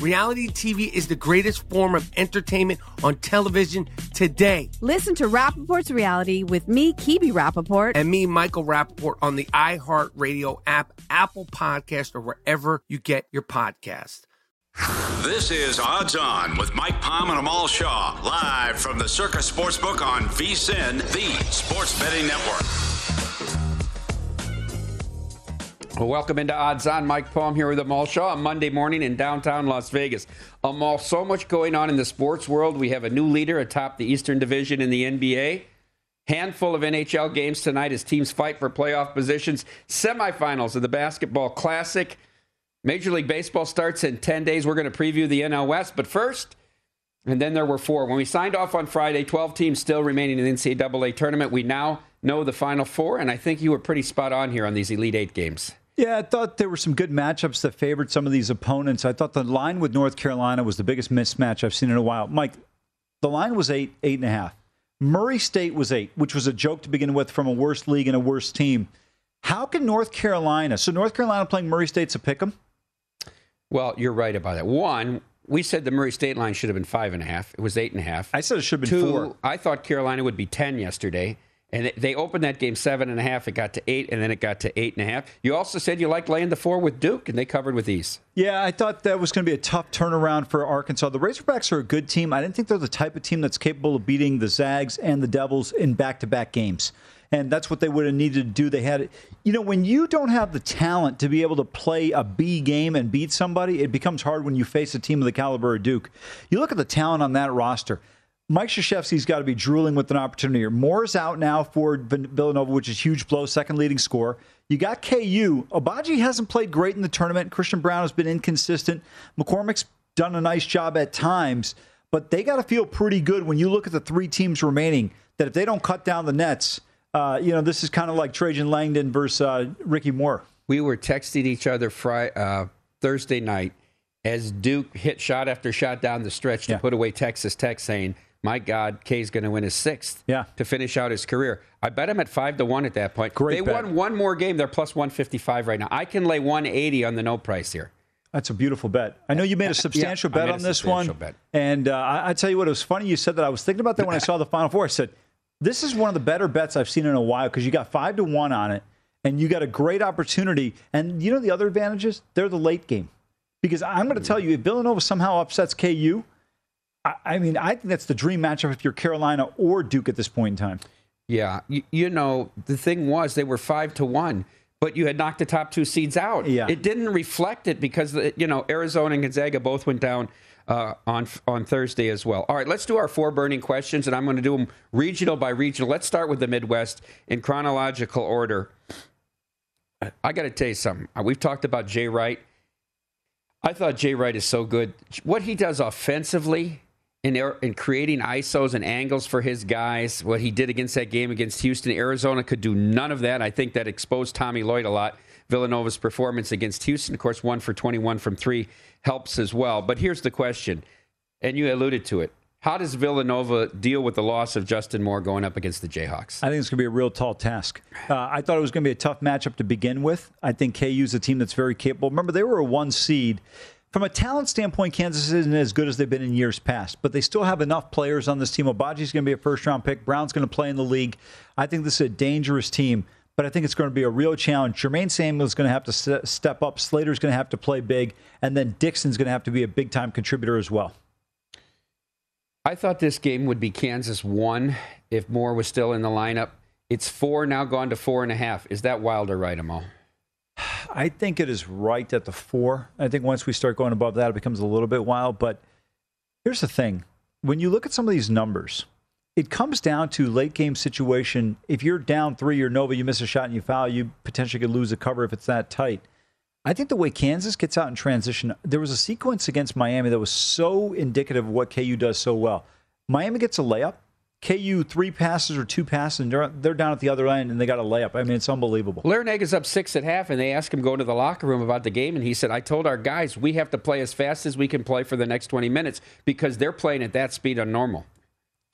Reality TV is the greatest form of entertainment on television today. Listen to Rapaport's Reality with me, Kibi Rapaport. And me, Michael Rapaport, on the iHeartRadio app, Apple Podcast, or wherever you get your podcast. This is Odds On with Mike Palm and Amal Shaw, live from the Circus Sportsbook on VSIN, the Sports Betting Network. Well, welcome into Odds On. Mike Palm here with Amal Shaw on Monday morning in downtown Las Vegas. Amal, so much going on in the sports world. We have a new leader atop the Eastern Division in the NBA. Handful of NHL games tonight as teams fight for playoff positions. Semifinals of the Basketball Classic. Major League Baseball starts in 10 days. We're going to preview the NL West. But first, and then there were four. When we signed off on Friday, 12 teams still remaining in the NCAA tournament. We now know the final four, and I think you were pretty spot on here on these Elite Eight games. Yeah, I thought there were some good matchups that favored some of these opponents. I thought the line with North Carolina was the biggest mismatch I've seen in a while. Mike, the line was eight, eight and a half. Murray State was eight, which was a joke to begin with from a worse league and a worse team. How can North Carolina? So North Carolina playing Murray State's a pick 'em? Well, you're right about that. One, we said the Murray State line should have been five and a half. It was eight and a half. I said it should have been Two, four. I thought Carolina would be ten yesterday. And they opened that game seven and a half. It got to eight, and then it got to eight and a half. You also said you liked laying the four with Duke, and they covered with ease. Yeah, I thought that was going to be a tough turnaround for Arkansas. The Razorbacks are a good team. I didn't think they're the type of team that's capable of beating the Zags and the Devils in back-to-back games. And that's what they would have needed to do. They had, it. you know, when you don't have the talent to be able to play a B game and beat somebody, it becomes hard when you face a team of the caliber of Duke. You look at the talent on that roster. Mike Krzyzewski's got to be drooling with an opportunity here. Moore's out now for Villanova, which is huge blow, second leading scorer. You got KU. Agbaji hasn't played great in the tournament. Christian Braun has been inconsistent. McCormack's done a nice job at times, but they got to feel pretty good when you look at the three teams remaining that if they don't cut down the nets, uh, you know, this is kind of like Trajan Langdon versus uh, Ricky Moore. We were texting each other Friday, uh, Thursday night as Duke hit shot after shot down the stretch to Yeah. put away Texas Tech, saying, "My God, K's going to win his sixth Yeah. to finish out his career." I bet him at five to one at that point. Great They bet. won one more game. They're plus one fifty five right now. I can lay one eighty on the no price here. That's a beautiful bet. I know you made a substantial I bet on this one. bet. And uh, I, I tell you what, it was funny you said that. I was thinking about that when I saw the Final Four. I said, this is one of the better bets I've seen in a while because you got five to one on it and you got a great opportunity. And you know the other advantages? They're the late game. Because I'm going to tell you, if Villanova somehow upsets KU, I, I mean, I think that's the dream matchup if you're Carolina or Duke at this point in time. Yeah, you, you know the thing was they were five to one, but you had knocked the top two seeds out. Yeah. it didn't reflect it because the, you know Arizona and Gonzaga both went down uh, on on Thursday as well. All right, let's do our four burning questions, and I'm going to do them regional by regional. Let's start with the Midwest in chronological order. I got to tell you something. Uh, we've talked about Jay Wright. I thought Jay Wright is so good. What he does offensively in, in creating ISOs and angles for his guys, what he did against that game against Houston, Arizona could do none of that. I think that exposed Tommy Lloyd a lot. Villanova's performance against Houston, of course, one for 21 from three helps as well. But here's the question, and you alluded to it. How does Villanova deal with the loss of Justin Moore going up against the Jayhawks? I think it's going to be a real tall task. Uh, I thought it was going to be a tough matchup to begin with. I think KU's a team that's very capable. Remember, they were a one seed. From a talent standpoint, Kansas isn't as good as they've been in years past, but they still have enough players on this team. Agbaji's going to be a first round pick. Braun's going to play in the league. I think this is a dangerous team, but I think it's going to be a real challenge. Jermaine Samuels is going to have to step up. Slater's going to have to play big, and then Dixon's going to have to be a big time contributor as well. I thought this game would be Kansas one if Moore was still in the lineup. It's four now, gone to four and a half. Is that wild or right, Amal? I think it is right at the four. I think once we start going above that, it becomes a little bit wild. But here's the thing when you look at some of these numbers, it comes down to late game situation. If you're down three or Nova, you miss a shot and you foul, you potentially could lose a cover if it's that tight. I think the way Kansas gets out in transition, there was a sequence against Miami that was so indicative of what KU does so well. Miami gets a layup. KU three passes or two passes, and they're, they're down at the other end, and they got a layup. I mean, it's unbelievable. Larrañaga's up six at half, and they asked him go to the locker room about the game, and he said, "I told our guys we have to play as fast as we can play for the next 20 minutes because they're playing at that speed on normal."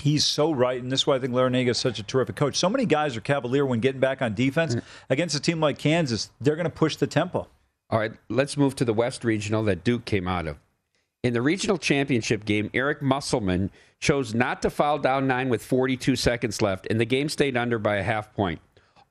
He's so right, and this is why I think Larrañaga is such a terrific coach. So many guys are cavalier when getting back on defense mm. against a team like Kansas. They're going to push the tempo. All right, let's move to the West Regional that Duke came out of. In the regional championship game, Eric Musselman chose not to foul down nine with 42 seconds left, and the game stayed under by a half point.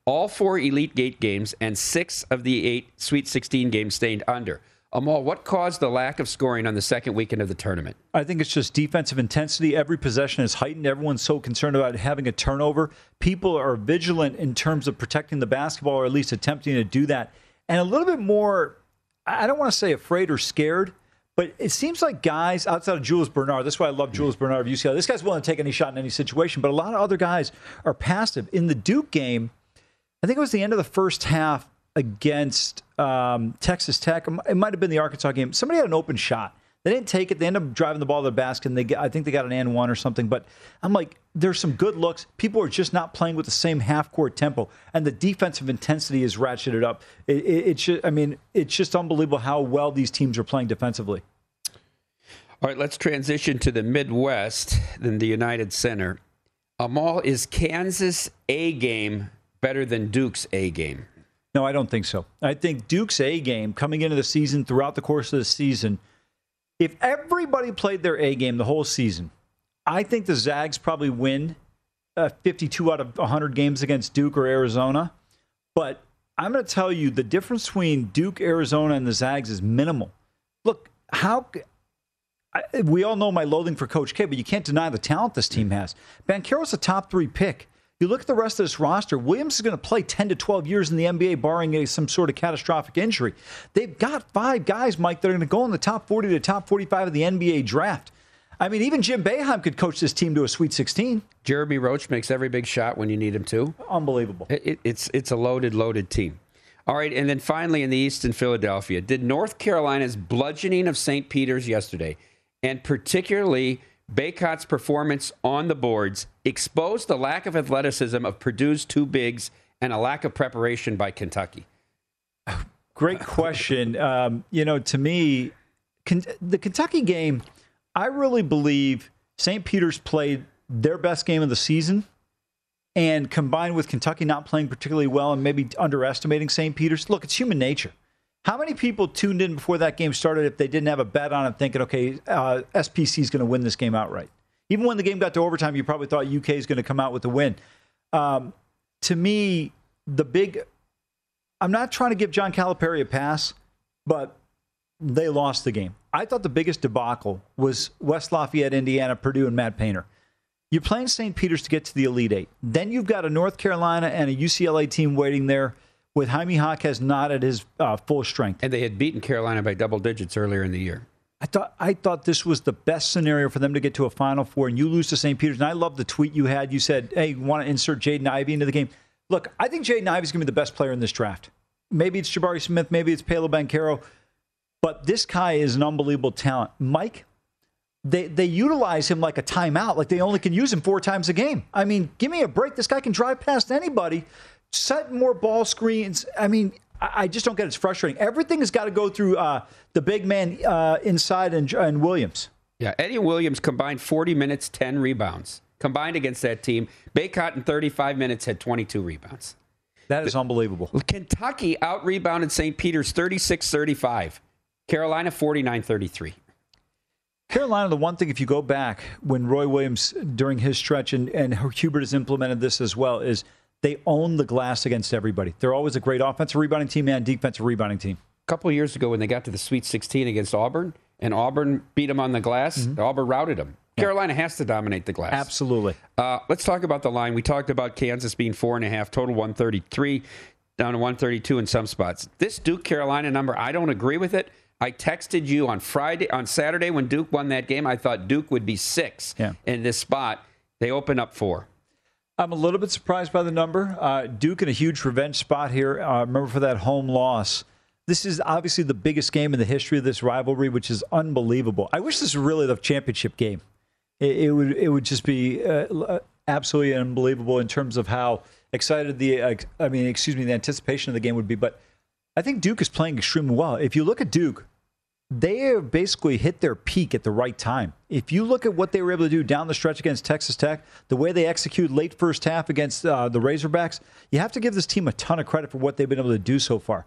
All four Elite Eight games and six of the eight Sweet 16 games stayed under. Amal, what caused the lack of scoring on the second weekend of the tournament? I think it's just defensive intensity. Every possession is heightened. Everyone's so concerned about having a turnover. People are vigilant in terms of protecting the basketball, or at least attempting to do that and a little bit more, I don't want to say afraid or scared, but it seems like guys outside of Julius Bernard, that's why I love Julius Bernard of UCLA. This guy's willing to take any shot in any situation, but a lot of other guys are passive. In the Duke game, I think it was the end of the first half against um, Texas Tech. It might have been the Arkansas game. Somebody had an open shot. They didn't take it. They ended up driving the ball to the basket, and they get, I think they got an and one or something. But I'm like, there's some good looks. People are just not playing with the same half court tempo, and the defensive intensity is ratcheted up. It, it, it should, I mean, it's just unbelievable how well these teams are playing defensively. All right, let's transition to the Midwest, then the United Center. Amal, is Kansas A game better than Duke's A game? No, I don't think so. I think Duke's A game coming into the season, throughout the course of the season, if everybody played their A game the whole season, I think the Zags probably win uh, 52 out of 100 games against Duke or Arizona. But I'm going to tell you the difference between Duke, Arizona, and the Zags is minimal. Look, how I, we all know my loathing for Coach K, but you can't deny the talent this team has. Banchero's a top three pick. You look at the rest of this roster, Williams is going to play 10 to 12 years in the NBA, barring a, some sort of catastrophic injury. They've got five guys, Mike, that are going to go in the top 40 to top 45 of the NBA draft. I mean, even Jim Boeheim could coach this team to a Sweet 16. Jeremy Roach makes every big shot when you need him to. Unbelievable. It, it's, it's a loaded, loaded team. All right, and then finally in the East in Philadelphia, did North Carolina's bludgeoning of St. Peter's yesterday, and particularly Bacot's performance on the boards exposed the lack of athleticism of Purdue's two bigs and a lack of preparation by Kentucky? Great question. Um, you know, to me, the Kentucky game, I really believe St. Peter's played their best game of the season. And combined with Kentucky not playing particularly well and maybe underestimating St. Peter's, look, it's human nature. How many people tuned in before that game started if they didn't have a bet on it, thinking, okay, uh, SPC is going to win this game outright? Even when the game got to overtime, you probably thought UK is going to come out with the win. Um, to me, the big, I'm not trying to give John Calipari a pass, but they lost the game. I thought the biggest debacle was West Lafayette, Indiana, Purdue, and Matt Painter. You're playing St. Peter's to get to the Elite Eight. Then you've got a North Carolina and a UCLA team waiting there with Jaime Jaquez not at his uh, full strength. And they had beaten Carolina by double digits earlier in the year. I thought I thought this was the best scenario for them to get to a Final Four, and you lose to St. Peter's. And I love the tweet you had. You said, "Hey, you want to insert Jaden Ivey into the game?" Look, I think Jaden Ivey is going to be the best player in this draft. Maybe it's Jabari Smith, maybe it's Paolo Banchero, but this guy is an unbelievable talent. Mike, they they utilize him like a timeout, like they only can use him four times a game. I mean, give me a break. This guy can drive past anybody, set more ball screens. I mean, I, just don't get it. It's frustrating. Everything has got to go through uh, the big man uh, inside and, and Williams. Yeah, Edey and Williams combined 40 minutes, 10 rebounds combined against that team. Bacot in 35 minutes had 22 rebounds. That is unbelievable. Kentucky out rebounded St. Peter's 36 35. Carolina 49 33. Carolina, the one thing, if you go back when Roy Williams during his stretch and, and Hubert has implemented this as well, is they own the glass against everybody. They're always a great offensive rebounding team and defensive rebounding team. A couple years ago, when they got to the Sweet 16 against Auburn, and Auburn beat them on the glass, mm-hmm. Auburn routed them. Carolina has to dominate the glass. Absolutely. Uh, let's talk about the line. We talked about Kansas being four and a half, total 133, down to 132 in some spots. This Duke Carolina number, I don't agree with it. I texted you on Friday, on Saturday when Duke won that game. I thought Duke would be six yeah. in this spot. They open up four. I'm a little bit surprised by the number. Uh, Duke in a huge revenge spot here. Uh, remember for that home loss. This is obviously the biggest game in the history of this rivalry, which is unbelievable. I wish this was really the championship game. It, it would it would just be uh, absolutely unbelievable in terms of how excited the uh, I mean, excuse me, the anticipation of the game would be. But I think Duke is playing extremely well. If you look at Duke, they have basically hit their peak at the right time. If you look at what they were able to do down the stretch against Texas Tech, the way they execute late first half against uh, the Razorbacks, you have to give this team a ton of credit for what they've been able to do so far.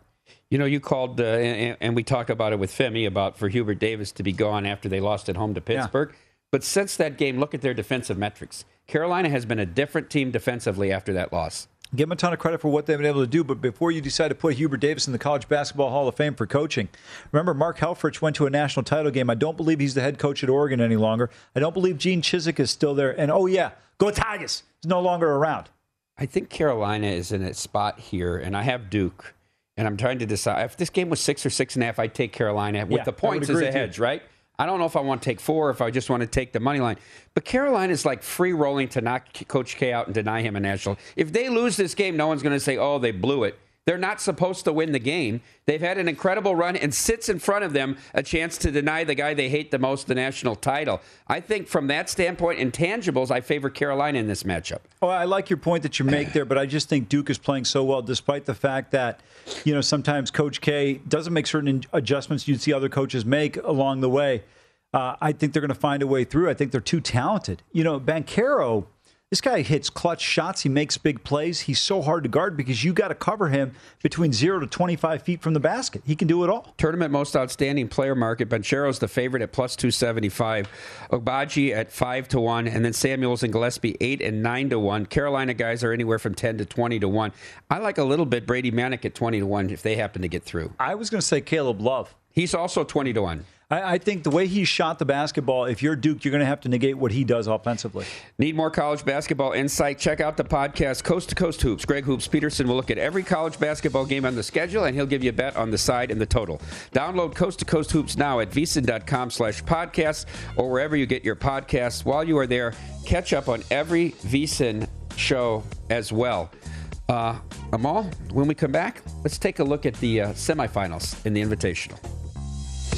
You know, you called, uh, and, and, we talk about it with Femi about for Hubert Davis to be gone after they lost at home to Pittsburgh. Yeah. But since that game, look at their defensive metrics. Carolina has been a different team defensively after that loss. Give them a ton of credit for what they've been able to do. But before you decide to put Hubert Davis in the College Basketball Hall of Fame for coaching, remember Mark Helfrich went to a national title game. I don't believe he's the head coach at Oregon any longer. I don't believe Gene Chizik is still there. And oh, yeah, go Tigers. He's no longer around. I think Carolina is in a spot here, and I have Duke. And I'm trying to decide if this game was six or six and a half, I'd take Carolina with yeah, the points as a hedge, right? I don't know if I want to take four, if I just want to take the money line. But Carolina is like free rolling to knock Coach K out and deny him a national. If they lose this game, no one's going to say, "Oh, they blew it." They're not supposed to win the game. They've had an incredible run and sits in front of them a chance to deny the guy they hate the most the national title. I think from that standpoint, intangibles, I favor Carolina in this matchup. Oh, I like your point that you make there, but I just think Duke is playing so well, despite the fact that, you know, sometimes Coach K doesn't make certain adjustments you'd see other coaches make along the way. Uh, I think they're going to find a way through. I think they're too talented. You know, Banchero this guy hits clutch shots. He makes big plays. He's so hard to guard because you got to cover him between zero to 25 feet from the basket. He can do it all. Tournament most outstanding player market. Banchero's the favorite at plus 275. Agbaji at 5 to 1. And then Samuels and Gillespie 8 and 9 to 1. Carolina guys are anywhere from 10 to 20 to 1. I like a little bit Brady Manek at 20 to 1 if they happen to get through. I was going to say Caleb Love. He's also 20 to 1. I, I, think the way he shot the basketball, if you're Duke, you're going to have to negate what he does offensively. Need more college basketball insight? Check out the podcast Coast to Coast Hoops. Greg Hoops Peterson will look at every college basketball game on the schedule, and he'll give you a bet on the side and the total. Download Coast to Coast Hoops now at vsin.com slash podcasts or wherever you get your podcasts. While you are there, catch up on every vsin show as well. Uh, Amal, when we come back, let's take a look at the uh, semifinals in the Invitational.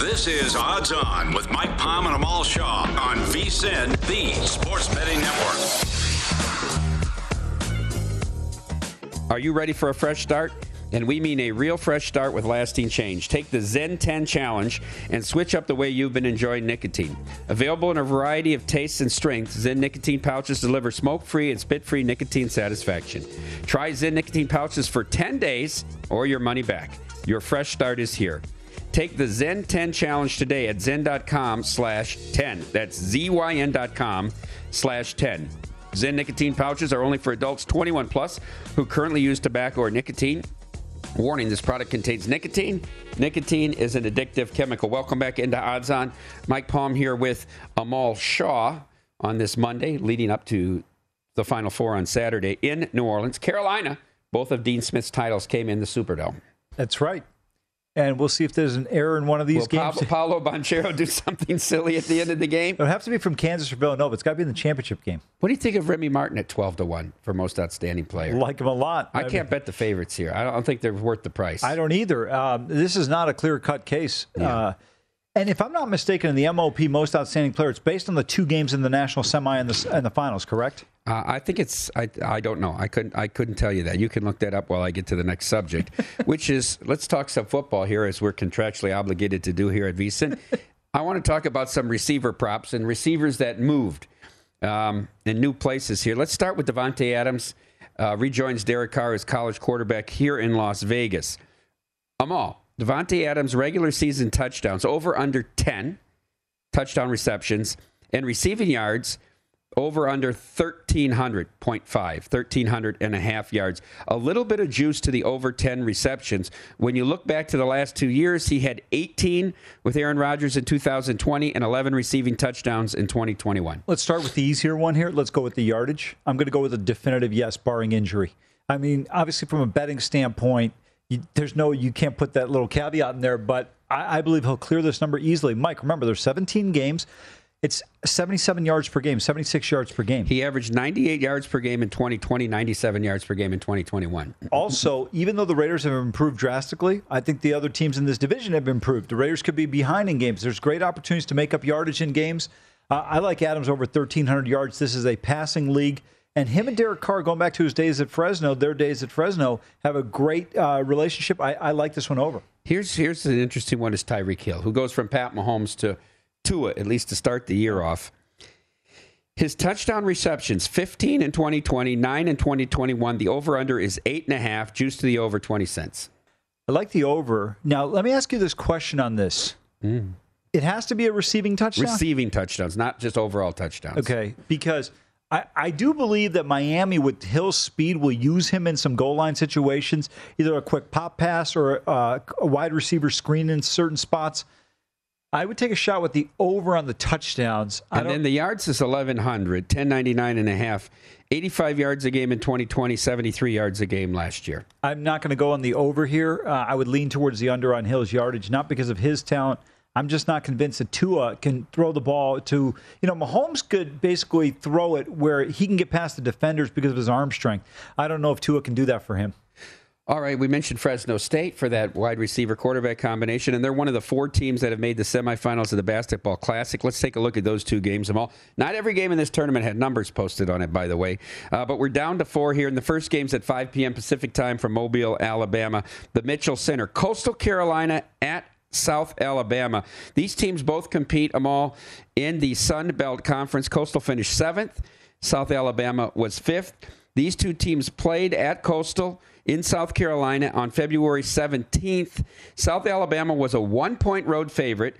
This is Odds On with Mike Palm and Amal Shaw on VSIN, the sports betting network. Are you ready for a fresh start? And we mean a real fresh start with lasting change. Take the ZYN 10 challenge and switch up the way you've been enjoying nicotine. Available in a variety of tastes and strengths, ZYN nicotine pouches deliver smoke free and spit free nicotine satisfaction. Try ZYN nicotine pouches for 10 days or your money back. Your fresh start is here. Take the ZYN 10 challenge today at zyn.com slash 10. That's zyn.com slash 10. ZYN nicotine pouches are only for adults 21 plus who currently use tobacco or nicotine. Warning this product contains nicotine. Nicotine is an addictive chemical. Welcome back into Odds On. Mike Palm here with Amal Shaw on this Monday, leading up to the Final Four on Saturday in New Orleans. Carolina, both of Dean Smith's titles came in the Superdome. That's right. And we'll see if there's an error in one of these Will games. Paolo, Paolo Banchero do something silly at the end of the game? It'll have to be from Kansas or Villanova. It's got to be in the championship game. What do you think of Remy Martin at 12 to 1 for most outstanding player? Like him a lot. I can't bet the favorites here. I don't think they're worth the price. I don't either. Um, this is not a clear cut case. Uh, and if I'm not mistaken, in the MOP most outstanding player, it's based on the two games in the national semi and the, and the finals, correct? Uh, I think it's. I, I don't know. I couldn't. I couldn't tell you that. You can look that up while I get to the next subject, which is let's talk some football here, as we're contractually obligated to do here at VSIN. I want to talk about some receiver props and receivers that moved um, in new places here. Let's start with Davante Adams. Uh, rejoins Derek Carr as college quarterback here in Las Vegas. Amal, Davante Adams regular season touchdowns over under 10 touchdown receptions and receiving yards over under 1300.5 1300 and a half yards a little bit of juice to the over 10 receptions when you look back to the last two years he had 18 with aaron rodgers in 2020 and 11 receiving touchdowns in 2021 Let's start with the easier one here. Let's go with the yardage. I'm going to go with a definitive yes, barring injury. I mean, obviously, from a betting standpoint, you, there's no, you can't put that little caveat in there, but I, I believe he'll clear this number easily. Mike, remember, there's 17 games. It's 77 yards per game, 76 yards per game. he averaged 98 yards per game in 2020 97 yards per game in 2021 Also, even though the Raiders have improved drastically, I think the other teams in this division have improved. The Raiders could be behind in games. There's great opportunities to make up yardage in games. Uh, I like Adams over 1,300 yards. This is a passing league. And him and Derek Carr, going back to his days at Fresno, their days at Fresno, have a great uh, relationship. I, I like this one over. Here's here's an interesting one is Tyreek Hill, who goes from Pat Mahomes to Tua, at least to start the year off. His touchdown receptions, 15 in 2020, 9 in 2021. The over-under is 8.5, juice to the over 20 cents. I like the over. Now, let me ask you this question on this. It has to be a receiving touchdown. Receiving touchdowns, not just overall touchdowns. Okay, because I, I do believe that Miami, with Hill's speed, will use him in some goal line situations, either a quick pop pass or uh, a wide receiver screen in certain spots. I would take a shot with the over on the touchdowns. I And then the yards is 1,100, 1099 and a half. 85 yards a game in 2020, 73 yards a game last year. I'm not going to go on the over here. Uh, I would lean towards the under on Hill's yardage, not because of his talent. I'm just not convinced that Tua can throw the ball to, you know, Mahomes could basically throw it where he can get past the defenders because of his arm strength. I don't know if Tua can do that for him. All right, we mentioned Fresno State for that wide receiver quarterback combination, and they're one of the four teams that have made the semifinals of the Basketball Classic. Let's take a look at those two games. Them all. Not every game in this tournament had numbers posted on it, by the way, uh, but we're down to four here. And the first game's at 5 p.m. Pacific time from Mobile, Alabama, the Mitchell Center. Coastal Carolina at South Alabama. These teams both compete, um, Amal, in the Sun Belt Conference. Coastal finished seventh. South Alabama was fifth. These two teams played at Coastal in South Carolina on February 17th. South Alabama was a one point road favorite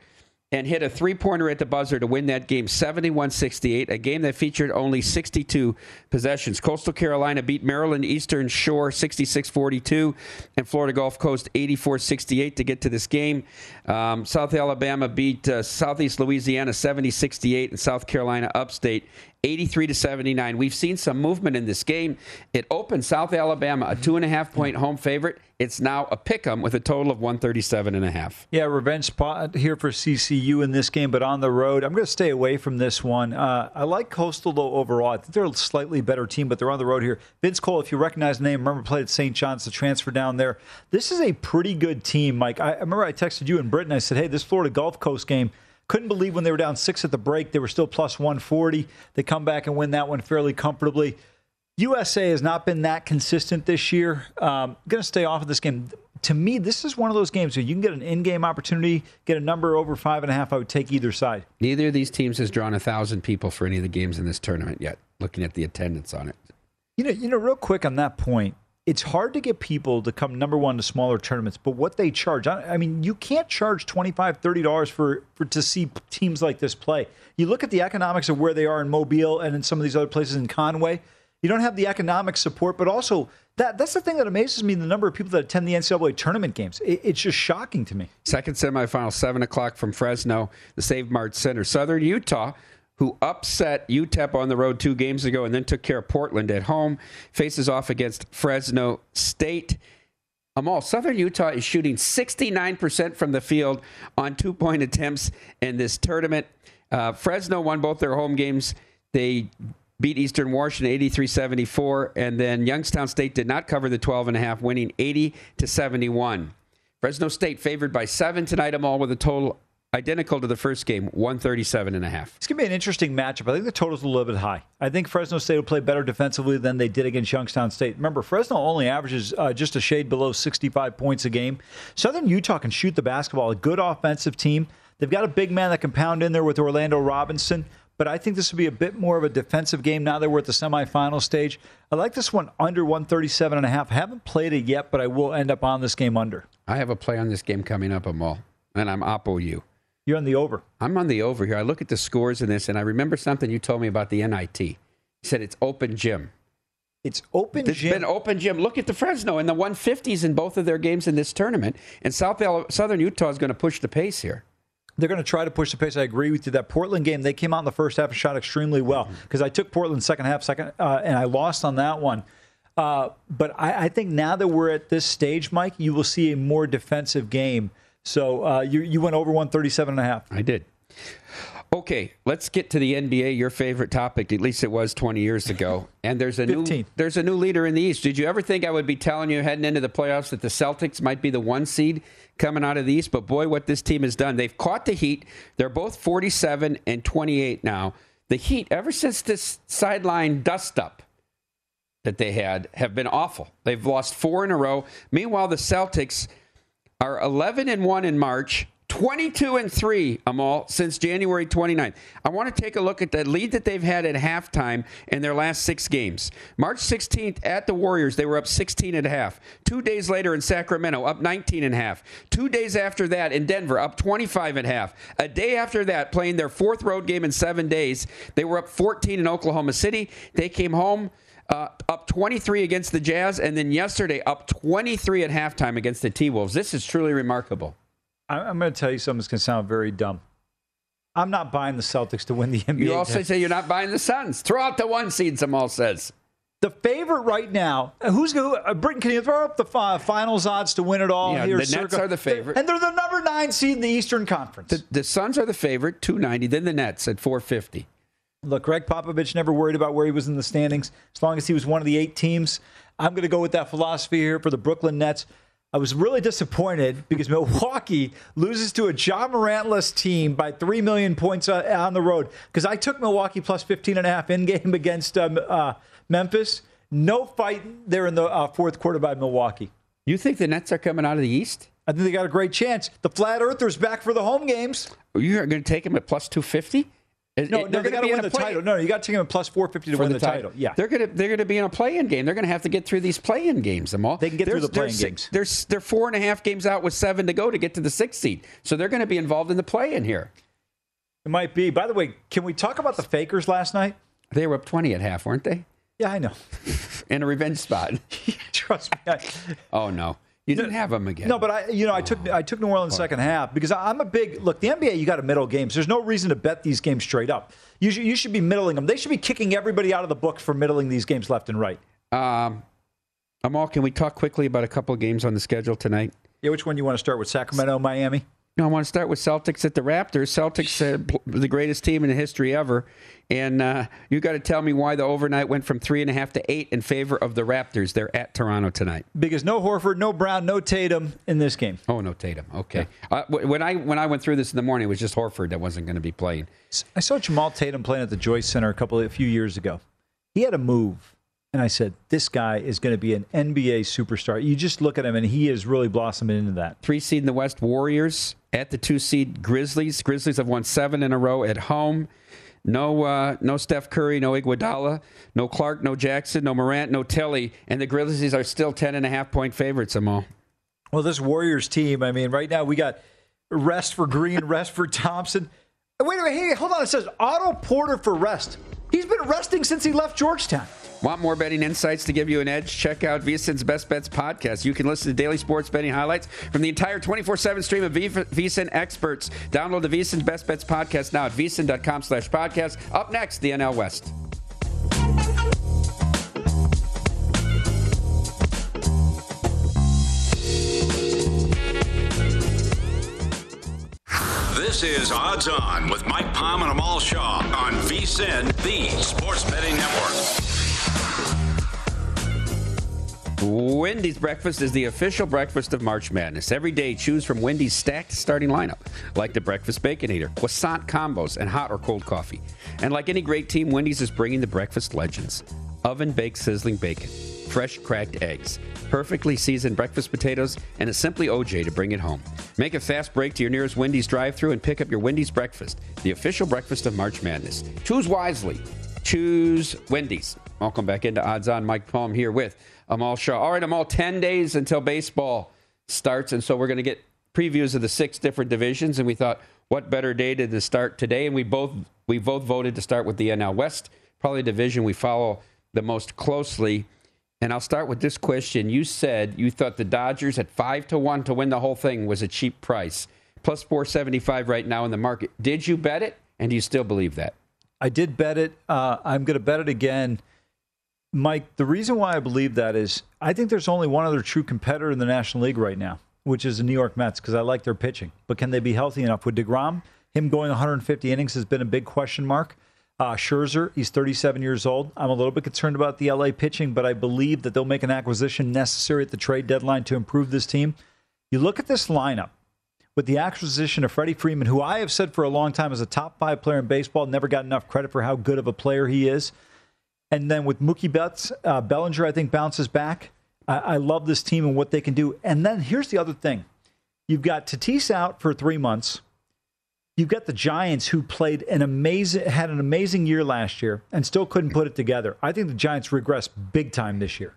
and hit a three pointer at the buzzer to win that game 71 68, a game that featured only 62 possessions. Coastal Carolina beat Maryland Eastern Shore 66 42 and Florida Gulf Coast 84 68 to get to this game. Um, South Alabama beat uh, Southeast Louisiana 70 68 and South Carolina Upstate 83 to 79. We've seen some movement in this game. It opened South Alabama a two and a half point home favorite. It's now a pick 'em with a total of 137 and a half. Yeah, revenge spot here for CCU in this game, but on the road, I'm going to stay away from this one. Uh, I like Coastal though overall. I think they're a slightly better team, but they're on the road here. Vince Cole, if you recognize the name, remember played at St. John's, the transfer down there. This is a pretty good team, Mike. I, I remember I texted you in Britain. I said, "Hey, this Florida Gulf Coast game." Couldn't believe when they were down six at the break, they were still plus 140. They come back and win that one fairly comfortably. USA has not been that consistent this year. Um, going to stay off of this game. To me, this is one of those games where you can get an in-game opportunity, get a number over five and a half. I would take either side. Neither of these teams has drawn a thousand people for any of the games in this tournament yet. Looking at the attendance on it, You know, you know, real quick on that point, it's hard to get people to come number one to smaller tournaments, but what they charge, I, I mean, you can't charge $25, $30 for, for to see teams like this play. You look at the economics of where they are in Mobile and in some of these other places in Conway. You don't have the economic support, but also that that's the thing that amazes me the number of people that attend the NCAA tournament games. It, it's just shocking to me. second semifinal, seven o'clock from Fresno, the Save Mart Center. Southern Utah, who upset UTEP on the road two games ago and then took care of Portland at home, faces off against Fresno State. Amal, Southern Utah is shooting 69% from the field on two point attempts in this tournament. Uh, Fresno won both their home games. They beat Eastern Washington 83 74, and then Youngstown State did not cover the 12 and a half, winning 80 to 71. Fresno State favored by seven tonight, Amal, with a total identical to the first game, 137 and a half. It's going to be an interesting matchup. I think the total's a little bit high. I think Fresno State will play better defensively than they did against Youngstown State. Remember, Fresno only averages uh, just a shade below 65 points a game. Southern Utah can shoot the basketball, a good offensive team. They've got a big man that can pound in there with Orlando Robinson, but I think this will be a bit more of a defensive game now that we're at the semifinal stage. I like this one under 137 and a half. I haven't played it yet, but I will end up on this game under. I have a play on this game coming up, Amal, and I'm Oppo you. You're on the over. I'm on the over here. I look at the scores in this, and I remember something you told me about the NIT. You said it's open gym. It's open It's gym. been open gym. Look at the Fresno in the 150s in both of their games in this tournament, and South Al- Southern Utah is going to push the pace here. They're going to try to push the pace. I agree with you. That Portland game, they came out in the first half and shot extremely well because I took Portland second half, second, uh, and I lost on that one. Uh, but I, I think now that we're at this stage, Mike, you will see a more defensive game. So uh, you you went over 137 and a half. I did. Okay, let's get to the NBA. Your favorite topic, at least it was 20 years ago. And there's a 15. new there's a new leader in the East. Did you ever think I would be telling you heading into the playoffs that the Celtics might be the one seed coming out of the East? But boy, what this team has done! They've caught the Heat. They're both 47 and 28 now. The Heat, ever since this sideline dust up that they had, have been awful. They've lost four in a row. Meanwhile, the Celtics are 11 and 1 in March, 22 and 3, Amal, since January 29th. I want to take a look at the lead that they've had at halftime in their last six games. March 16th at the Warriors, they were up 16 and a half. Two days later in Sacramento, up 19 and a half. Two days after that in Denver, up 25 and a half. A day after that, playing their fourth road game in seven days, they were up 14 in Oklahoma City. They came home. Uh, up 23 against the Jazz, and then yesterday up 23 at halftime against the T Wolves. This is truly remarkable. I'm going to tell you something that's going to sound very dumb. I'm not buying the Celtics to win the NBA. You also say you're not buying the Suns. Throw out the one seed, Samal says. The favorite right now, who's going uh, Britain, can you throw up the fi- finals odds to win it all Yeah, here? the Nets circa- are the favorite. And they're the number nine seed in the Eastern Conference. The, the Suns are the favorite, 290, then the Nets at 450. Look, Gregg Popovich never worried about where he was in the standings as long as he was one of the eight teams. I'm going to go with that philosophy here for the Brooklyn Nets. I was really disappointed because Milwaukee loses to a John Morantless team by 3 million points uh, on the road. Because I took Milwaukee plus 15 and a half in game against um, uh, Memphis. No fight there in the uh, fourth quarter by Milwaukee. You think the Nets are coming out of the East? I think they got a great chance. The Flat Earthers back for the home games. You're going to take them at plus 250? No, no, they got to win the title. No, you got to take them at plus 450 to win the, title. Yeah. they're gonna they're gonna be in a play-in game. They're gonna have to get through these play-in games. Them all they can get through the they're play-in games. They're they're four and a half games out with seven to go to get to the sixth seed. So they're going to be involved in the play-in here. It might be. By the way, can we talk about the Fakers last night? They were up twenty at half, weren't they? Yeah, I know. In a revenge spot. Trust me. I, oh no, you didn't have them again. No, but I, you know, I took I took New Orleans second half because I'm a big look. The NBA, you got to middle games. There's no reason to bet these games straight up. You should you should be middling them. They should be kicking everybody out of the books for middling these games left and right. Um, Amal, can we talk quickly about a couple of games on the schedule tonight? Yeah, which one do you want to start with? Sacramento, Miami. No, I want to start with Celtics at the Raptors. Celtics, uh, the greatest team in the history ever, and uh, you got to tell me why the overnight went from three and a half to eight in favor of the Raptors. They're at Toronto tonight. Because no Horford, no Brown, no Tatum in this game. Oh, no Tatum. Okay. Uh, when I when I went through this in the morning, it was just Horford that wasn't going to be playing. I saw Jamal Tatum playing at the Joyce Center a couple a few years ago. He had a move, and I said, "This guy is going to be an NBA superstar." You just look at him, and he is really blossoming into that. Three seed in the West, Warriors at the two seed Grizzlies. Grizzlies have won seven in a row at home. No, uh, no Steph Curry, no Iguodala, no Clarke, no Jackson, no Morant, no Tilly, and the Grizzlies are still ten and a half point favorites. Amal. Well, this Warriors team, I mean, right now we got rest for Green, rest for Thompson. Wait a minute, hey, hold on. It says Otto Porter for rest. He's been resting since he left Georgetown. Want more betting insights to give you an edge? Check out VSIN's Best Bets podcast. You can listen to daily sports betting highlights from the entire 24-7 stream of VSIN experts. Download the VSIN's Best Bets podcast now at VSIN.com slash podcast. Up next, the NL West. This is Odds On with Mike Palm and Amal Shaw on VSIN, the Sports Betting Network. Wendy's breakfast is the official breakfast of March Madness. Every day, choose from Wendy's stacked starting lineup, like the breakfast Baconator, croissant combos, and hot or cold coffee. And like any great team, Wendy's is bringing the breakfast legends: oven baked sizzling bacon, fresh cracked eggs, perfectly seasoned breakfast potatoes, and a simply OJ to bring it home. Make a fast break to your nearest Wendy's drive-through and pick up your Wendy's breakfast, the official breakfast of March Madness. Choose wisely. Choose Wendy's. Welcome back into Odds On. Mike Palm here with Amal Shaw. All right, Amal, 10 days until baseball starts. And so we're going to get previews of the six different divisions. And we thought, what better day to start today? And we both we both voted to start with the NL West, probably division we follow the most closely. And I'll start with this question. You said you thought the Dodgers at five to one to win the whole thing was a cheap price, plus 475 right now in the market. Did you bet it? And do you still believe that? I did bet it. Uh, I'm going to bet it again. Mike, the reason why I believe that is I think there's only one other true competitor in the National League right now, which is the New York Mets, because I like their pitching. But can they be healthy enough? With DeGrom, him going 150 innings has been a big question mark. Uh, Scherzer, he's 37 years old. I'm a little bit concerned about the LA pitching, but I believe that they'll make an acquisition necessary at the trade deadline to improve this team. You look at this lineup with the acquisition of Freddie Freeman, who I have said for a long time is a top five player in baseball, never got enough credit for how good of a player he is. And then with Mookie Betts, uh, Bellinger, I think bounces back. I, I love this team and what they can do. And then here's the other thing: You've got Tatis out for three months. You've got the Giants who played an amazing, had an amazing year last year and still couldn't put it together. I think the Giants regress big time this year.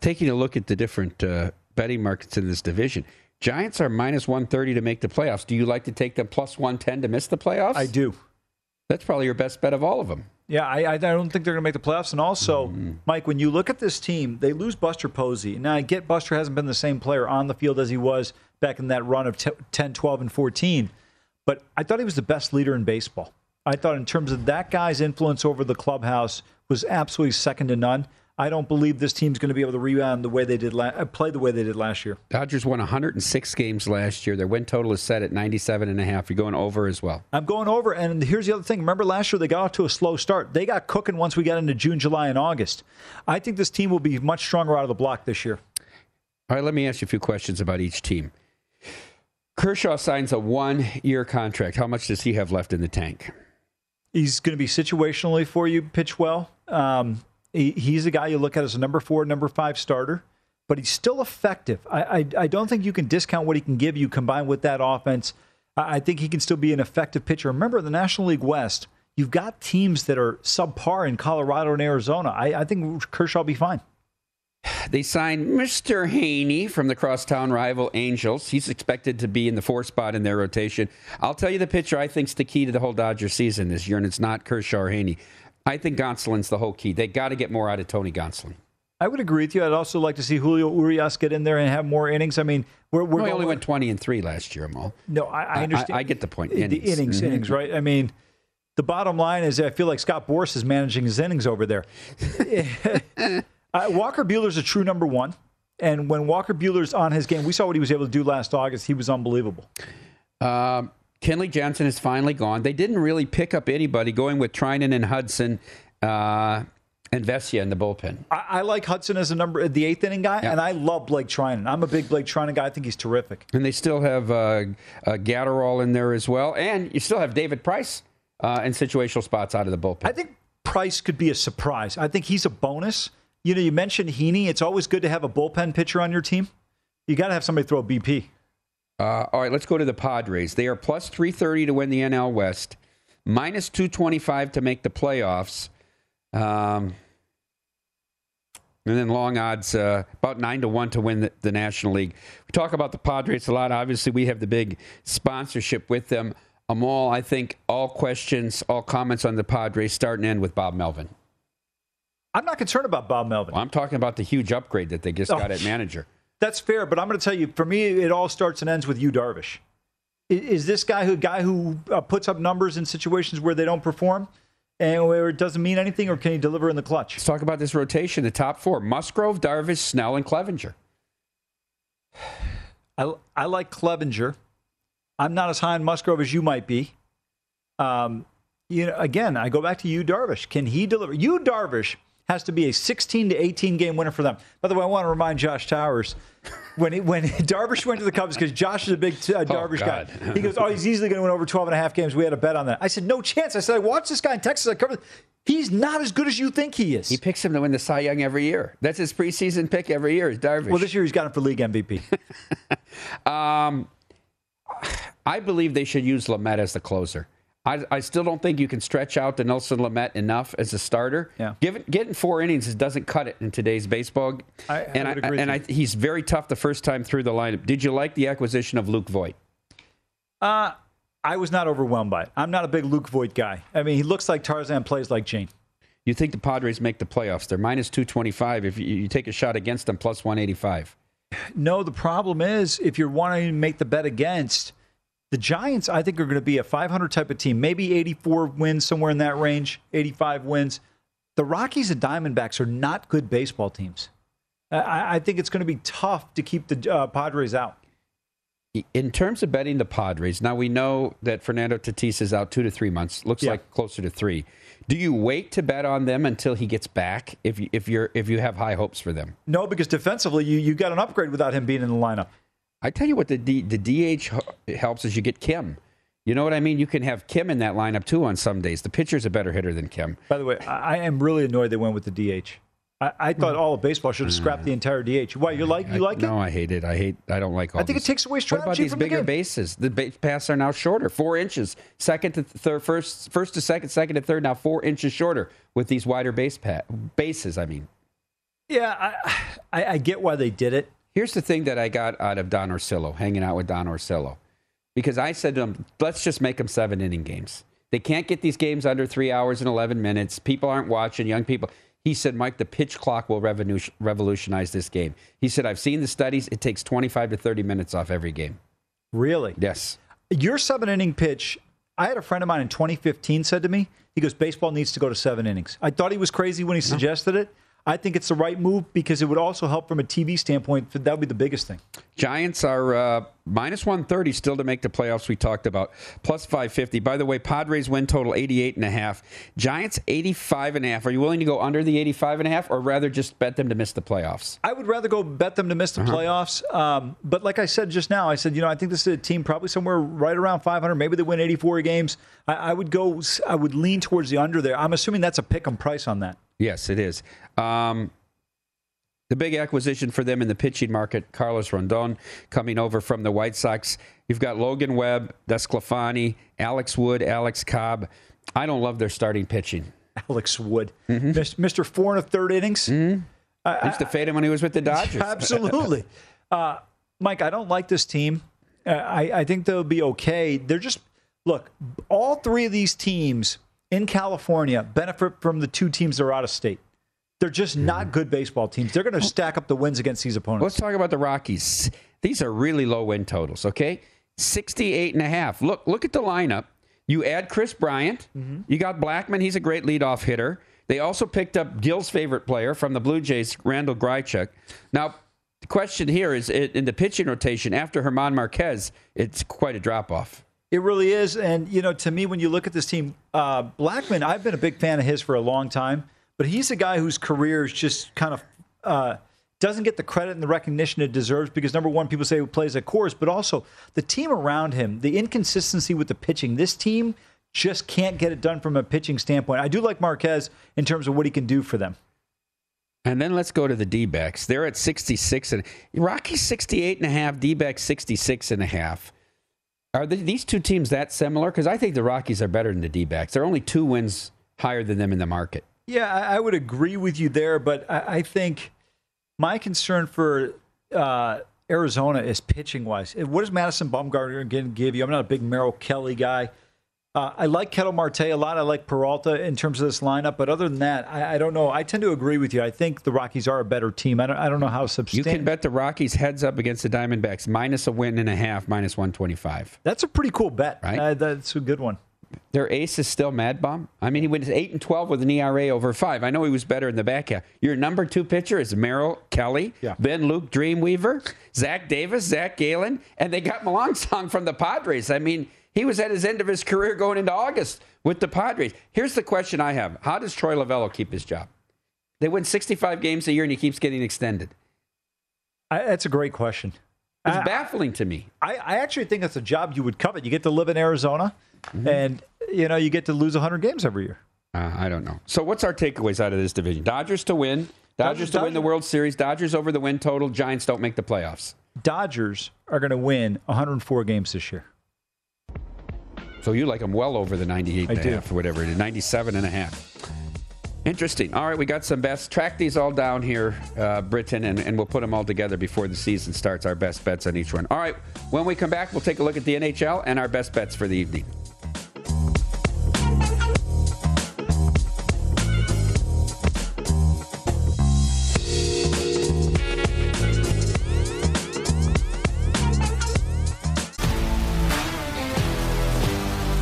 Taking a look at the different uh, betting markets in this division, Giants are minus 130 to make the playoffs. Do you like to take them plus 110 to miss the playoffs? I do. That's probably your best bet of all of them. Yeah, I, I don't think they're going to make the playoffs. And also, mm-hmm. Mike, when you look at this team, they lose Buster Posey. Now, I get Buster hasn't been the same player on the field as he was back in that run of 10, 12, and 14, but I thought he was the best leader in baseball. I thought, in terms of that guy's influence over the clubhouse, was absolutely second to none. I don't believe this team's going to be able to rebound the way they did la- uh, play the way they did last year. Dodgers won 106 games last year. Their win total is set at 97 and a half. You're going over as well. I'm going over. And here's the other thing. Remember last year they got off to a slow start. They got cooking once we got into June, July, and August. I think this team will be much stronger out of the block this year. All right, let me ask you a few questions about each team. Kershaw signs a one-year contract. How much does he have left in the tank? He's going to be situationally for you, pitch well. Um, he, he's a guy you look at as a number four, number five starter, but he's still effective. I, I, I don't think you can discount what he can give you combined with that offense. I, I think he can still be an effective pitcher. Remember, the National League West, you've got teams that are subpar in Colorado and Arizona. I, I think Kershaw will be fine. They signed Mr. Heaney from the crosstown rival Angels. He's expected to be in the four spot in their rotation. I'll tell you the pitcher I think's the key to the whole Dodger season this year, and it's not Kershaw or Heaney. I think Gonsolin's the whole key. They got to get more out of Tony Gonsolin. I would agree with you. I'd also like to see Julio Urias get in there and have more innings. I mean, we're, we're no, only went twenty and three last year, Amal. No, I, I understand. I, I, get the point. Innings. The innings, mm-hmm. innings, right? I mean, the bottom line is I feel like Scott Boras is managing his innings over there. uh, Walker Buehler's a true number one, and when Walker Buehler's on his game, we saw what he was able to do last August. He was unbelievable. Um, Kenley Jansen is finally gone. They didn't really pick up anybody going with Treinen and Hudson uh, and Vesia in the bullpen. I, I, like Hudson as a number, the eighth inning guy, yeah. and I love Blake Treinen. I'm a big Blake Treinen guy. I think he's terrific. And they still have uh, uh, Graterol in there as well, and you still have David Price uh, in situational spots out of the bullpen. I think Price could be a surprise. I think he's a bonus. You know, you mentioned Heaney. It's always good to have a bullpen pitcher on your team. You got to have somebody throw a BP. Uh, all right, let's go to the Padres. They are plus 330 to win the NL West, minus 225 to make the playoffs. Um, and then long odds, uh, about nine to one to win the, the, National League. We talk about the Padres a lot. Obviously, we have the big sponsorship with them. Amal, I think all questions, all comments on the Padres start and end with Bob Melvin. I'm not concerned about Bob Melvin. Well, I'm talking about the huge upgrade that they just oh, got at manager. That's fair, but I'm going to tell you, for me, it all starts and ends with Yu Darvish. Is this guy who guy who uh, puts up numbers in situations where they don't perform, and where it doesn't mean anything, or can he deliver in the clutch? Let's talk about this rotation. The top four: Musgrove, Darvish, Snell, and Clevinger. I I like Clevinger. I'm not as high on Musgrove as you might be. Um, you know, again, I go back to Yu Darvish. Can he deliver? Yu Darvish has to be a 16 to 18 game winner for them. By the way, I want to remind Josh Towers when he, when Darvish went to the Cubs because Josh is a big uh, oh, Darvish oh, guy. He goes, "Oh, he's easily going to win over 12 and a half games." We had a bet on that. I said, "No chance." I said, "I watched this guy in Texas. I covered." He's not as good as you think he is. He picks him to win the Cy Young every year. That's his preseason pick every year. Is Darvish? Well, this year he's got him for league MVP. um, I believe they should use Lamet as the closer. I, I, still don't think you can stretch out Dinelson Lamet enough as a starter. Yeah. Given, getting four innings doesn't cut it in today's baseball. I, and I, and I, he's very tough the first time through the lineup. Did you like the acquisition of Luke Voit? Uh, I was not overwhelmed by it. I'm not a big Luke Voit guy. I mean, he looks like Tarzan, plays like Jane. You think the Padres make the playoffs? They're minus 225. If you, you take a shot against them, plus 185. No, the problem is if you're wanting to make the bet against – the Giants, I think, are going to be a 500 type of team, maybe 84 wins, somewhere in that range, 85 wins. The Rockies and Diamondbacks are not good baseball teams. I, I think it's going to be tough to keep the uh, Padres out. In terms of betting the Padres, now we know that Fernando Tatis is out two to three months. Looks yeah. like closer to three. Do you wait to bet on them until he gets back if you, if you're if you have high hopes for them? No, because defensively you you got an upgrade without him being in the lineup. I tell you what, the D, the DH helps is you get Kim. You know what I mean? You can have Kim in that lineup too on some days. The pitcher's a better hitter than Kim. By the way, I am really annoyed they went with the DH. I, I thought all of baseball should have scrapped the mm. entire DH. Why you like you like it? No, I hate it. I hate. I don't like all. I think it takes away strategy. What about these the bigger game. bases? The base paths are now shorter, four inches. Second to third, first, first to second, second to third. Now four inches shorter with these wider base pa- bases. I mean, Yeah, I, I, I get why they did it. Here's the thing that I got out of Don Orsillo, hanging out with Don Orsillo, because I said to him, let's just make them seven inning games. They can't get these games under three hours and 11 minutes. People aren't watching, young people. He said, Mike, the pitch clock will revolutionize this game. He said, I've seen the studies. It takes 25 to 30 minutes off every game. Really? Yes. Your seven inning pitch. I had a friend of mine in 2015 said to me, he goes, baseball needs to go to seven innings. I thought he was crazy when he suggested it. I think it's the right move because it would also help from a TV standpoint. That would be the biggest thing. Giants are uh, minus 130 still to make the playoffs. We talked about plus 550. By the way, Padres win total 88 and a half. Giants 85 and a half. Are you willing to go under the 85 and a half or rather just bet them to miss the playoffs? I would rather go bet them to miss the Uh-huh. playoffs. Um, but like I said just now, I said, you know, I think this is a team probably somewhere right around 500. Maybe they win 84 games. I, I would go, I would lean towards the under there. I'm assuming that's a pick 'em price on that. Yes, it is. Um, the big acquisition for them in the pitching market, Carlos Rodon coming over from the White Sox. You've got Logan Webb, Desclafani, Alex Wood, Alex Cobb. I don't love their starting pitching. Alex Wood, Mis- Mr. Four and a third innings. I used to fade him when he was with the Dodgers. Absolutely. Uh, Mike, I don't like this team. Uh, I, I think they'll be okay. They're just, look, all three of these teams in California benefit from the two teams that are out of state. They're just not good baseball teams. They're going to stack up the wins against these opponents. Let's talk about the Rockies. These are really low win totals, okay? 68 and a half. Look, look at the lineup. You add Kris Bryant. You got Blackmon. He's a great leadoff hitter. They also picked up Gil's favorite player from the Blue Jays, Randal Grichuk. Now, the question here is in the pitching rotation after Herman Marquez, it's quite a drop off. It really is. And, you know, to me, when you look at this team, uh, Blackmon, I've been a big fan of his for a long time, but he's a guy whose career is just kind of uh, doesn't get the credit and the recognition it deserves because, number one, people say he plays at Coors, but also the team around him, the inconsistency with the pitching. This team just can't get it done from a pitching standpoint. I do like Marquez in terms of what he can do for them. And then let's go to the D backs. They're at 66 and Rockies 68 and a half, D backs 66 and a half. Are the, these two teams that similar? Because I think the Rockies are better than the D backs. They're only two wins higher than them in the market. Yeah, I, I would agree with you there, but I, I think my concern for uh, Arizona is pitching wise. What does Madison Bumgarner again give you? I'm not a big Merrill Kelly guy. Uh, I like Ketel Marte a lot. I like Peralta in terms of this lineup, but other than that, I, I don't know. I tend to agree with you. I think the Rockies are a better team. I don't, I don't know how substantial. You can bet the Rockies heads up against the Diamondbacks, minus a win and a half, minus 125. That's a pretty cool bet. Right? Uh, that's a good one. Their ace is still MadBum. I mean, he went 8 and 12 with an ERA over 5. I know he was better in the back half. Your number two pitcher is Merrill Kelly, Yeah. then Luke Dreamweaver, Zach Davies, Zach Gallen, and they got Song from the Padres. I mean, he was at his end of his career going into August with the Padres. Here's the question I have How does Torey Lovullo keep his job? They win 65 games a year and he keeps getting extended. I, that's a great question. It's I- baffling to me. I, I actually think that's a job you would covet. You get to live in Arizona, Mm-hmm. and you know you get to lose 100 games every year. Uh, I don't know. So, what's our takeaways out of this division? Dodgers to win. Dodgers, Dodgers- to win the World Series. Dodgers over the win total. Giants don't make the playoffs. Dodgers are going to win 104 games this year. So you like them well over the 98 and I a do. half or whatever it is, 97 and a half. Interesting. All right, we got some best. Track these all down here, uh, Britain, and, and we'll put them all together before the season starts, our best bets on each one. All right, when we come back, we'll take a look at the NHL and our best bets for the evening.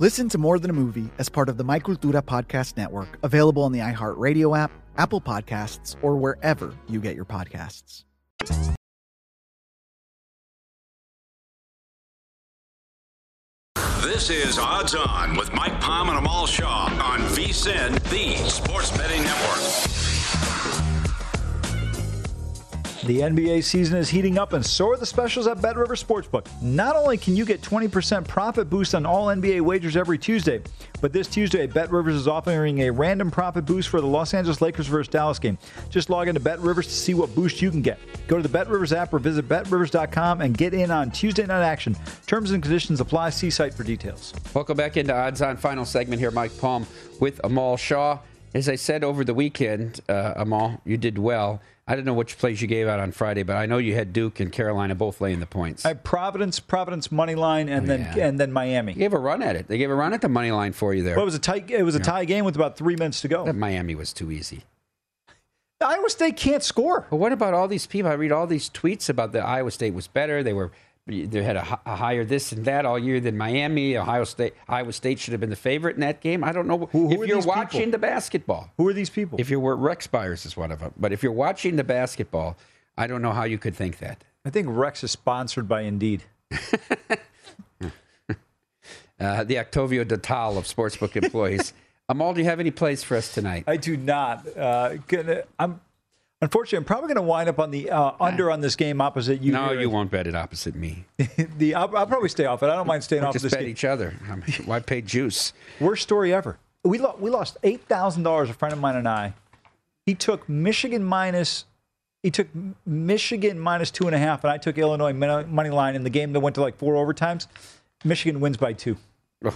Listen to More Than a Movie as part of the My Cultura Podcast Network, available on the iHeartRadio app, Apple Podcasts, or wherever you get your podcasts. This is Odds On with Mike Palm and Amal Shaw on VSIN, the Sports Betting Network. The NBA season is heating up, and so are the specials at Bet River Sportsbook. Not only can you get 20% profit boost on all NBA wagers every Tuesday, but this Tuesday, Bet Rivers is offering a random profit boost for the Los Angeles Lakers versus Dallas game. Just log into Bet Rivers to see what boost you can get. Go to the Bet Rivers app or visit betrivers.com and get in on Tuesday night action. Terms and conditions apply. See site for details. Welcome back into Odds On. Final segment here, Mike Palm with Amal Shaw. As I said over the weekend, uh, Amal, you did well. I don't know which plays you gave out on Friday, but I know you had Duke and Carolina both laying the points. I Providence, Providence money line, and then yeah. and then Miami. You gave a run at it. They gave a run at the money line for you there. Well, it was a tight. It was a tie game with about three minutes to go. That Miami was too easy. Iowa State can't score. But what about all these people? I read all these tweets about the Iowa State was better. They were they had a, a higher this and that all year than Miami. Ohio State Iowa State should have been the favorite in that game. I don't know Who- who if you're watching people? the basketball. Who are these people? If you're Rex Beyers is one of them. But if you're watching the basketball, I don't know how you could think that. I think Rex is sponsored by Indeed. Uh, the Octavio Dotel of sportsbook employees. Amal, do you have any plays for us tonight? I do not. Uh, I'm unfortunately I'm probably going to wind up on the uh, under on this game opposite you. no, here. you won't bet it opposite me. the I'll, I'll probably stay off it. I don't mind staying Or off of just this bet game. each other. I mean, why pay juice? Worst story ever. We lo- we lost eight thousand dollars. A friend of mine and I. He took Michigan minus. He took Michigan minus two and a half, and I took Illinois money line in the game that went to like four overtimes. Michigan wins by two. Ugh,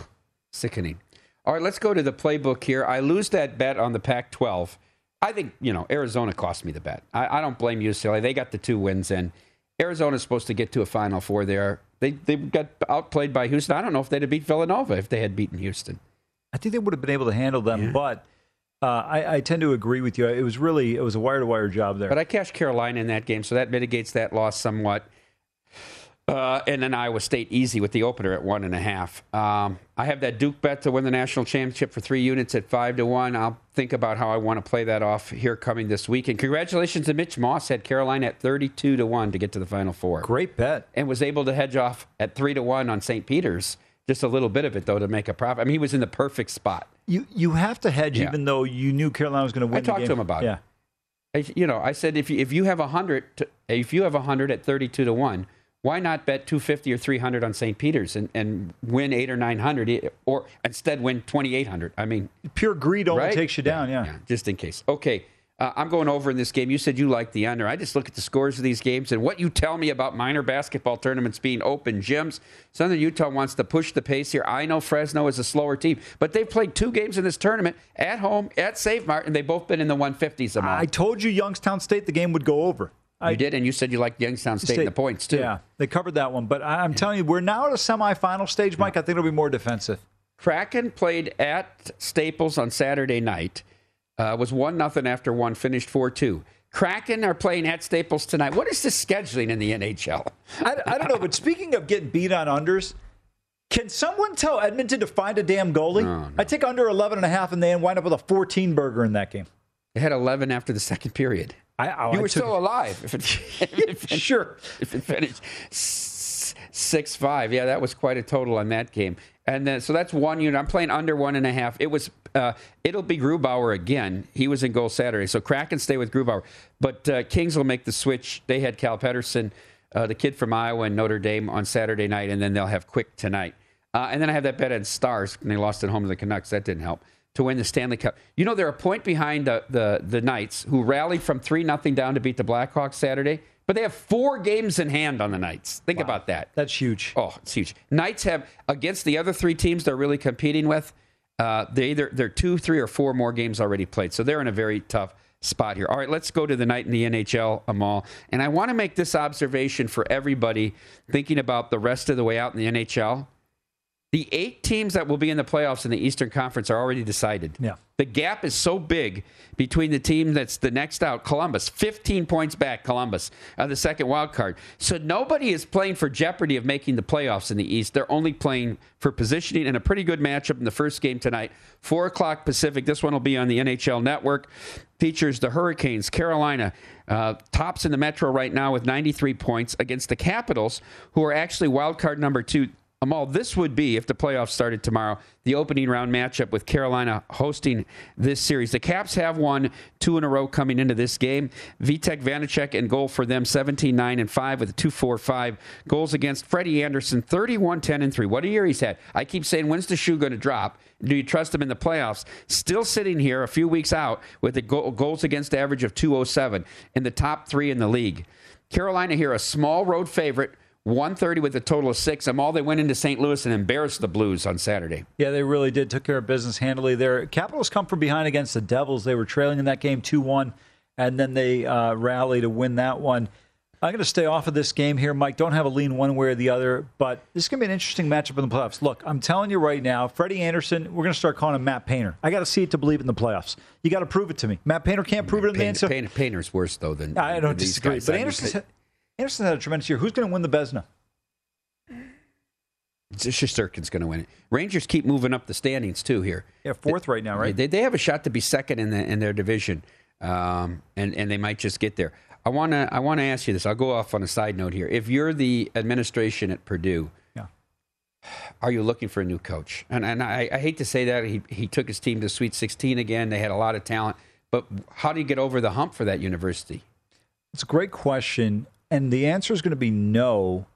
sickening. All right, let's go to the playbook here. I lose that bet on the Pac 12. I think, you know, Arizona cost me the bet. I, I don't blame UCLA. They got the two wins, and Arizona's supposed to get to a Final Four there. They, they got outplayed by Houston. I don't know if they'd have beat Villanova if they had beaten Houston. I think they would have been able to handle them, but uh, I, I tend to agree with you. It was really it was a wire to wire job there. But I cashed Carolina in that game, so that mitigates that loss somewhat. Uh, and then Iowa State easy with the opener at one and a half. Um, I have that Duke bet to win the national championship for three units at five to one. I'll think about how I want to play that off here coming this week. And congratulations to Mitch Moss had Carolina at thirty-two to one to get to the Final Four. Great bet, and was able to hedge off at three to one on St. Peter's. Just a little bit of it though to make a profit. I mean, he was in the perfect spot. you you have to hedge Yeah. even though you knew Carolina was going to win. I talked to him about yeah. it. I- You know, I said if you, if you have a hundred, if you have a hundred at thirty-two to one, why not bet two fifty or three hundred on St. Peter's and, and win eight or nine hundred, or instead win twenty-eight hundred? I mean, Pure greed only right? takes you down. Yeah. just in case. Okay, Uh, I'm going over in this game. You said you like the under. I just look at the scores of these games and what you tell me about minor basketball tournaments being open gyms. Southern Utah wants to push the pace here. I know Fresno is a slower team, but they've played two games in this tournament at home at Save Mart, and they've both been in the 150s. Among. I told you Youngstown State the game would go over. You did, and you said you liked Youngstown State, in the points too. Yeah, they covered that one. But I, I'm telling you, we're now at a semifinal stage, Mike. I think it'll be more defensive. Kraken played at Staples on Saturday night. Uh, was one nothing after one, finished four two. Kraken are playing at Staples tonight. What is the scheduling in the NHL? I, I don't know, but speaking of getting beat on unders, can someone tell Edmonton to find a damn goalie? I take under 11 and a half, and they wind up with a 14 burger in that game. They had 11 after the second period. I, oh, you I were took- still alive. If it, if it- sure. If it finished six five, yeah, that was quite a total on that game. And then so that's one unit. I'm playing under one and a half. It was. Uh, it'll be Grubauer again. He was in goal Saturday, so Kraken stay with Grubauer. But uh, Kings will make the switch. They had Cal Petersen, uh, the kid from Iowa and Notre Dame on Saturday night, and then they'll have Quick tonight. Uh, and then I have that bet on Stars, and they lost at home to the Canucks. That didn't help to win the Stanley Cup. You know they're a point behind the the, the Knights, who rallied from three nothing down to beat the Blackhawks Saturday. But they have four games in hand on the Knights. Think about that. That's huge. Oh, it's huge. Knights have against the other three teams they're really competing with. Uh, they either they're two, three, or four more games already played, so they're in a very tough spot here. All right, let's go to the night in the NHL, Amal, and I want to make this observation for everybody thinking about the rest of the way out in the NHL. The eight teams that will be in the playoffs in the Eastern Conference are already decided. Yeah. The gap is so big between the team that's the next out, Columbus, 15 points back, Columbus, uh, the second wild card. So nobody is playing for jeopardy of making the playoffs in the East. They're only playing for positioning and a pretty good matchup in the first game tonight, 4 o'clock Pacific. This one will be on the NHL Network. Features the Hurricanes, Carolina, uh, tops in the Metro right now with 93 points against the Capitals, who are actually wild card number two. Amal, this would be, if the playoffs started tomorrow, the opening round matchup with Carolina hosting this series. The Caps have won two in a row coming into this game. Vitek Vanecek and goal for them, 17 9 and 5 with a 2 4 5. Goals against Freddie Andersen, 31 10 and 3. What a year he's had. I keep saying, when's the shoe going to drop? Do you trust him in the playoffs? Still sitting here a few weeks out with a goal, goals against average of 207 in the top three in the league. Carolina here, a small road favorite. 130 with a total of six. I'm all they went into St. Louis and embarrassed the Blues on Saturday. Yeah, they really did. Took care of business handily there. Capitals come from behind against the Devils. They were trailing in that game 2 1, and then they uh, rally to win that one. I'm going to stay off of this game here, Mike. Don't have a lean one way or the other, but this is going to be an interesting matchup in the playoffs. Look, I'm telling you right now, Freddie Andersen, we're going to start calling him Matt Painter. I got to see it to believe in the playoffs. You got to prove it to me. Matt Painter can't prove it in the answer. Painter, Painter's worse, though, than. I don't disagree, but mean, Andersen's had, Andersen had a tremendous year. Who's going to win the Vezina? Shesterkin's going to win it. Rangers keep moving up the standings too here. Yeah, fourth right now, right? They, they have a shot to be second in the in their division, um, and and they might just get there. I want to I want to ask you this. I'll go off on a side note here. If you're the administration at Purdue, Yeah. are you looking for a new coach? And and I, I hate to say that he he took his team to Sweet 16 again. They had a lot of talent, but how do you get over the hump for that university? It's a great question. And the answer is going to be no,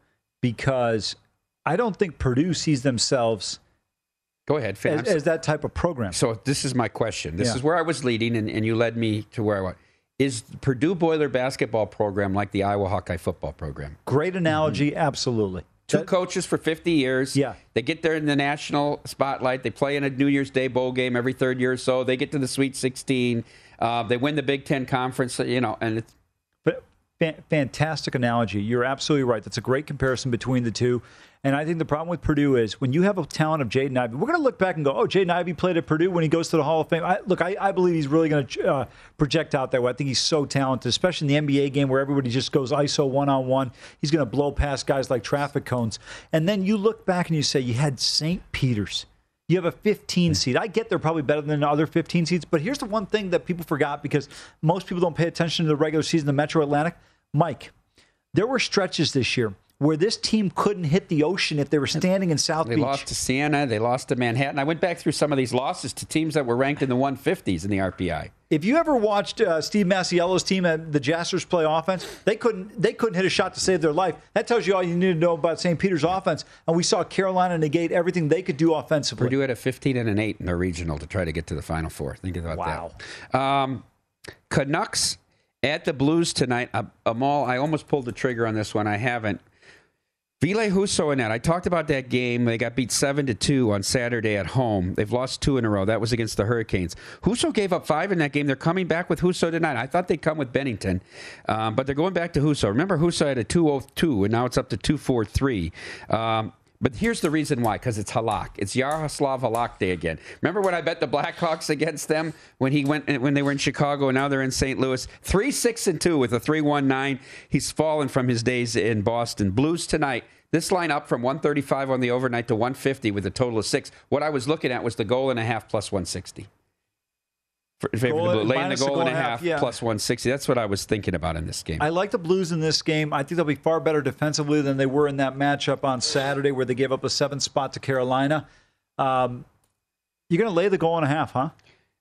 because I don't think Purdue sees themselves Go ahead, as, as that type of program. So this is my question. This Yeah. is where I was leading, and, and you led me to where I was. Is the Purdue Boiler basketball program like the Iowa Hawkeye football program? Great analogy, absolutely. Two coaches for 50 years. Yeah. They get there in the national spotlight. They play in a New Year's Day bowl game every third year or so. They get to the Sweet 16. Uh, they win the Big Ten conference, you know, and it's fantastic analogy. You're absolutely right. That's a great comparison between the two. And I think the problem with Purdue is when you have a talent of Jaden Ivey, we're going to look back and go, oh, Jaden Ivey played at Purdue when he goes to the Hall of Fame. I, look, I, I believe he's really going to uh, project out that way. I think he's so talented, especially in the NBA game where everybody just goes ISO one on one. He's going to blow past guys like traffic cones. And then you look back and you say, you had St. Peter's. You have a 15 seed. I get they're probably better than the other 15 seeds, but here's the one thing that people forgot because most people don't pay attention to the regular season the Metro Atlantic. Mike, there were stretches this year where this team couldn't hit the ocean if they were standing in South they Beach. They lost to Siena. They lost to Manhattan. I went back through some of these losses to teams that were ranked in the 150s in the RPI. If you ever watched uh, Steve Masiello's team at the Jaspers play offense, they couldn't they couldn't hit a shot to save their life. That tells you all you need to know about St. Peter's offense. And we saw Carolina negate everything they could do offensively. Purdue had a 15 and an 8 in their regional to try to get to the Final Four. Think about Wow. that. Um, Canucks at the Blues tonight. Amal, I almost pulled the trigger on this one. I haven't. Ville Husso and that. I talked about that game. They got beat seven to two on Saturday at home. They've lost two in a row. That was against the Hurricanes. Husso gave up five in that game. They're coming back with Husso tonight. I thought they'd come with Binnington, um, but they're going back to Husso. Remember, Husso had a 202, and now it's up to 243. Um, but here's the reason why, because it's Halak. It's Jaroslav Halak Day again. Remember when I bet the Blackhawks against them when he went when they were in Chicago and now they're in St. Louis? Three six and two with a three one nine. He's fallen from his days in Boston. Blues tonight. This line up from 135 on the overnight to 150 with a total of six. What I was looking at was the goal and a half plus 160. For, in favor of the Blue. Laying the goal, and a half, yeah. plus 160. That's what I was thinking about in this game. I like the Blues in this game. I think they'll be far better defensively than they were in that matchup on Saturday where they gave up a seven spot to Carolina. Um, you're going to lay the goal and a half, huh?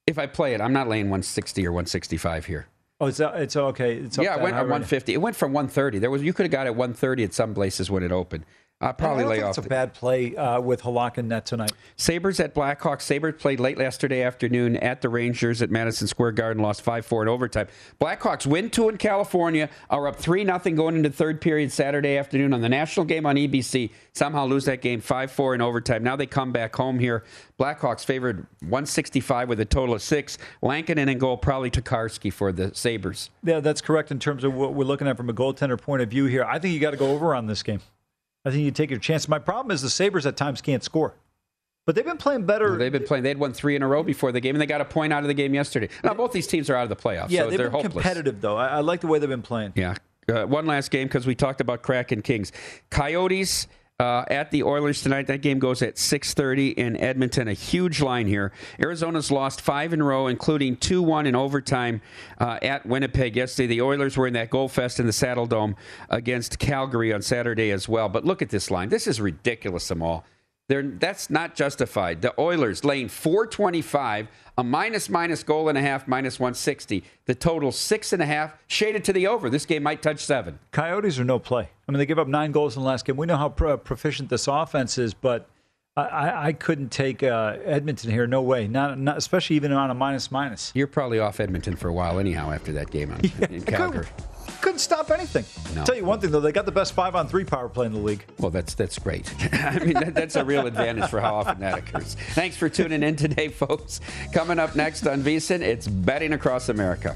if I play it, I'm not laying 160 or 165 here. Oh, it's it's okay. It's yeah, it went at 150. It went from 130. There was you could have got it 130 at some places when it opened. I'll probably I lay think off. It's a the- bad play uh, with Halak and net tonight. Sabres at Blackhawks. Sabres played late yesterday afternoon at the Rangers at Madison Square Garden, lost 5 4 in overtime. Blackhawks win two in California, are up 3 0 going into third period Saturday afternoon on the national game on EBC. Somehow lose that game 5 4 in overtime. Now they come back home here. Blackhawks favored 165 with a total of six. Lankinen in goal, probably Tokarski for the Sabres. Yeah, that's correct in terms of what we're looking at from a goaltender point of view here. I think you got to go over on this game. I think you take your chance. My problem is the Sabres at times can't score. But they've been playing better. They've been playing. They had won three in a row before the game, and they got a point out of the game yesterday. Now both these teams are out of the playoffs, yeah, so they've they're been hopeless. competitive, though. I, I like the way they've been playing. Yeah. Uh, one last game because we talked about Kraken Kings. Coyotes uh, at the Oilers tonight. That game goes at 6:30 in Edmonton. A huge line here. Arizona's lost five in a row, including 2-1 in overtime uh, at Winnipeg yesterday. The Oilers were in that goal fest in the Saddledome against Calgary on Saturday as well. But look at this line. This is ridiculous, them all. They're, that's not justified. The Oilers laying 425, a minus minus goal and a half, minus 160. The total six and a half, shaded to the over. This game might touch seven. Coyotes are no play. I mean, they give up nine goals in the last game. We know how pro- proficient this offense is, but I, I, couldn't take uh, Edmonton here. No way. Not, not especially even on a minus minus. You're probably off Edmonton for a while, anyhow, after that game on, in Calgary. Couldn't stop anything. No. Tell you one thing though, they got the best five on three power play in the league. Well, that's that's great. I mean, that, that's a real advantage for how often that occurs. Thanks for tuning in today, folks. Coming up next on VSIN, it's betting across America.